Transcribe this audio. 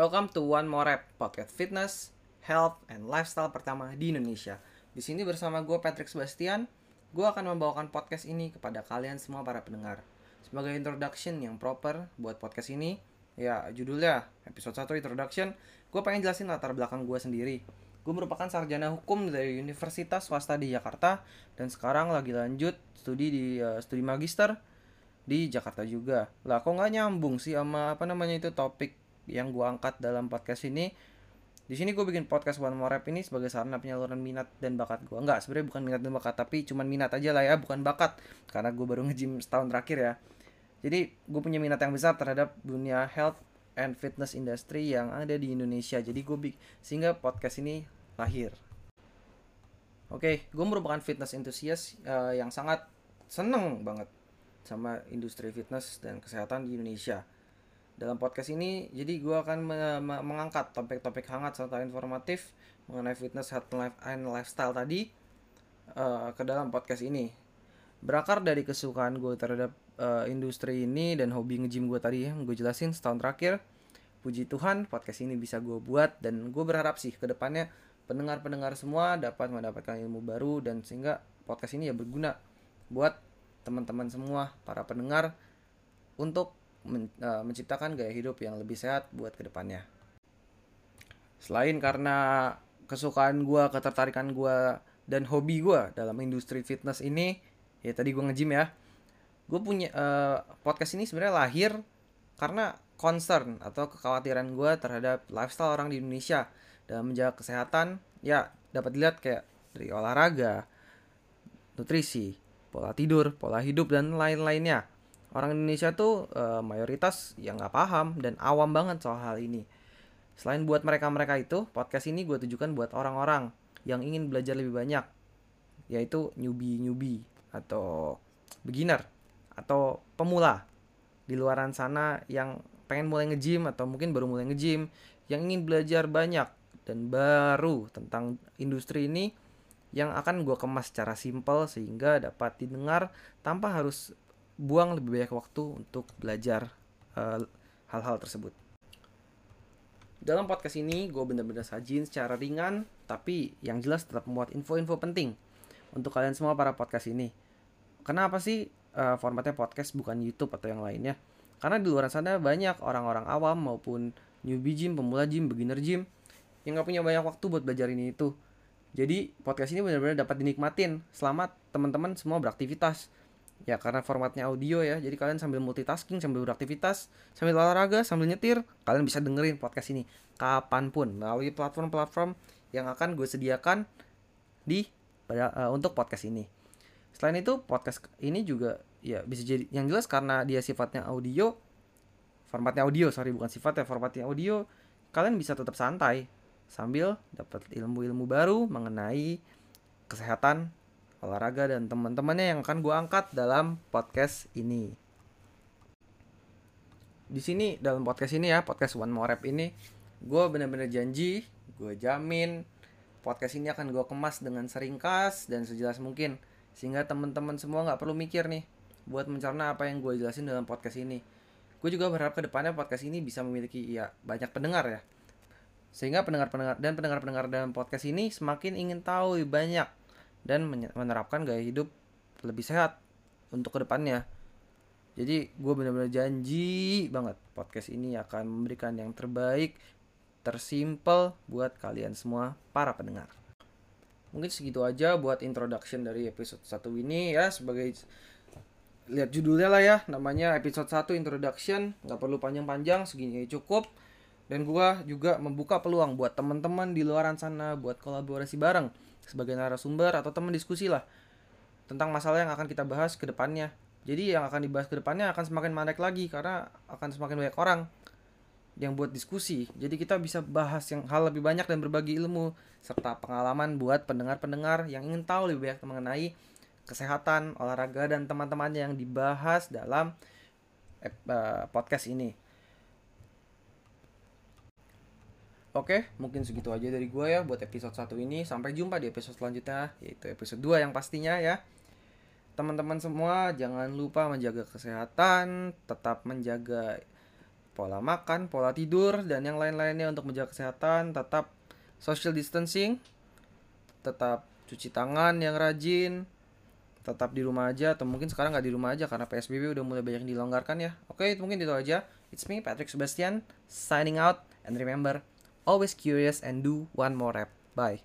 Welcome to One More Rep, podcast fitness, health, and lifestyle pertama di Indonesia. Di sini bersama gue Patrick Sebastian, gue akan membawakan podcast ini kepada kalian semua para pendengar. Sebagai introduction yang proper buat podcast ini, ya judulnya episode 1 introduction, gue pengen jelasin latar belakang gue sendiri. Gue merupakan sarjana hukum dari Universitas Swasta di Jakarta dan sekarang lagi lanjut studi di uh, studi magister di Jakarta juga. Lah kok nggak nyambung sih sama apa namanya itu topik yang gue angkat dalam podcast ini di sini gue bikin podcast One More Rap ini sebagai sarana penyaluran minat dan bakat gue Enggak, sebenarnya bukan minat dan bakat tapi cuman minat aja lah ya bukan bakat. Karena gue baru nge-gym setahun terakhir ya. Jadi gue punya minat yang besar terhadap dunia health and fitness industry yang ada di Indonesia. Jadi gue bikin sehingga podcast ini lahir. Oke okay, gue merupakan fitness enthusiast uh, yang sangat seneng banget sama industri fitness dan kesehatan di Indonesia dalam podcast ini, jadi gue akan me me mengangkat topik-topik hangat serta informatif mengenai fitness, health, life, and lifestyle tadi uh, ke dalam podcast ini. Berakar dari kesukaan gue terhadap uh, industri ini dan hobi nge-gym gue tadi yang gue jelasin setahun terakhir. Puji Tuhan, podcast ini bisa gue buat dan gue berharap sih ke depannya pendengar-pendengar semua dapat mendapatkan ilmu baru dan sehingga podcast ini ya berguna buat teman-teman semua para pendengar untuk men, uh, menciptakan gaya hidup yang lebih sehat buat ke depannya. Selain karena kesukaan gue, ketertarikan gue, dan hobi gue dalam industri fitness ini, ya tadi gue nge-gym ya, gue punya uh, podcast ini sebenarnya lahir karena concern atau kekhawatiran gue terhadap lifestyle orang di Indonesia dalam menjaga kesehatan, ya dapat dilihat kayak dari olahraga, nutrisi, pola tidur, pola hidup, dan lain-lainnya orang Indonesia tuh uh, mayoritas yang nggak paham dan awam banget soal hal ini. Selain buat mereka-mereka itu, podcast ini gue tujukan buat orang-orang yang ingin belajar lebih banyak, yaitu newbie-newbie atau beginner atau pemula di luaran sana yang pengen mulai nge-gym atau mungkin baru mulai nge-gym yang ingin belajar banyak dan baru tentang industri ini yang akan gue kemas secara simpel sehingga dapat didengar tanpa harus buang lebih banyak waktu untuk belajar eh, hal-hal tersebut. Dalam podcast ini, gue bener-bener sajin secara ringan, tapi yang jelas tetap memuat info-info penting untuk kalian semua para podcast ini. Kenapa sih uh, formatnya podcast bukan YouTube atau yang lainnya? Karena di luar sana banyak orang-orang awam maupun newbie gym, pemula gym, beginner gym yang gak punya banyak waktu buat belajar ini itu. Jadi podcast ini benar-benar dapat dinikmatin selama teman-teman semua beraktivitas ya karena formatnya audio ya. Jadi kalian sambil multitasking sambil beraktivitas sambil olahraga sambil nyetir kalian bisa dengerin podcast ini kapan pun melalui platform-platform yang akan gue sediakan di pada uh, untuk podcast ini. Selain itu podcast ini juga ya bisa jadi yang jelas karena dia sifatnya audio formatnya audio sorry bukan sifatnya formatnya audio kalian bisa tetap santai sambil dapat ilmu-ilmu baru mengenai kesehatan olahraga dan teman-temannya yang akan gue angkat dalam podcast ini. Di sini dalam podcast ini ya, podcast One More Rap ini, gue bener-bener janji, gue jamin podcast ini akan gue kemas dengan seringkas dan sejelas mungkin sehingga teman-teman semua nggak perlu mikir nih buat mencerna apa yang gue jelasin dalam podcast ini. Gue juga berharap ke depannya podcast ini bisa memiliki ya banyak pendengar ya, sehingga pendengar-pendengar dan pendengar-pendengar dalam podcast ini semakin ingin tahu banyak dan menerapkan gaya hidup lebih sehat untuk ke depannya. Jadi gue benar-benar janji banget podcast ini akan memberikan yang terbaik, tersimpel buat kalian semua para pendengar. Mungkin segitu aja buat introduction dari episode 1 ini ya sebagai lihat judulnya lah ya namanya episode 1 introduction nggak perlu panjang-panjang segini cukup dan gue juga membuka peluang buat teman-teman di luaran sana buat kolaborasi bareng sebagai narasumber atau teman diskusi lah tentang masalah yang akan kita bahas ke depannya. Jadi yang akan dibahas ke depannya akan semakin menarik lagi karena akan semakin banyak orang yang buat diskusi. Jadi kita bisa bahas yang hal lebih banyak dan berbagi ilmu serta pengalaman buat pendengar-pendengar yang ingin tahu lebih banyak mengenai kesehatan, olahraga dan teman-temannya yang dibahas dalam eh, podcast ini. Oke, mungkin segitu aja dari gue ya buat episode 1 ini. Sampai jumpa di episode selanjutnya, yaitu episode 2 yang pastinya ya. Teman-teman semua, jangan lupa menjaga kesehatan, tetap menjaga pola makan, pola tidur, dan yang lain-lainnya untuk menjaga kesehatan. Tetap social distancing, tetap cuci tangan yang rajin, tetap di rumah aja atau mungkin sekarang nggak di rumah aja karena PSBB udah mulai banyak dilonggarkan ya. Oke, mungkin itu aja. It's me Patrick Sebastian signing out and remember always curious and do one more rep. Bye.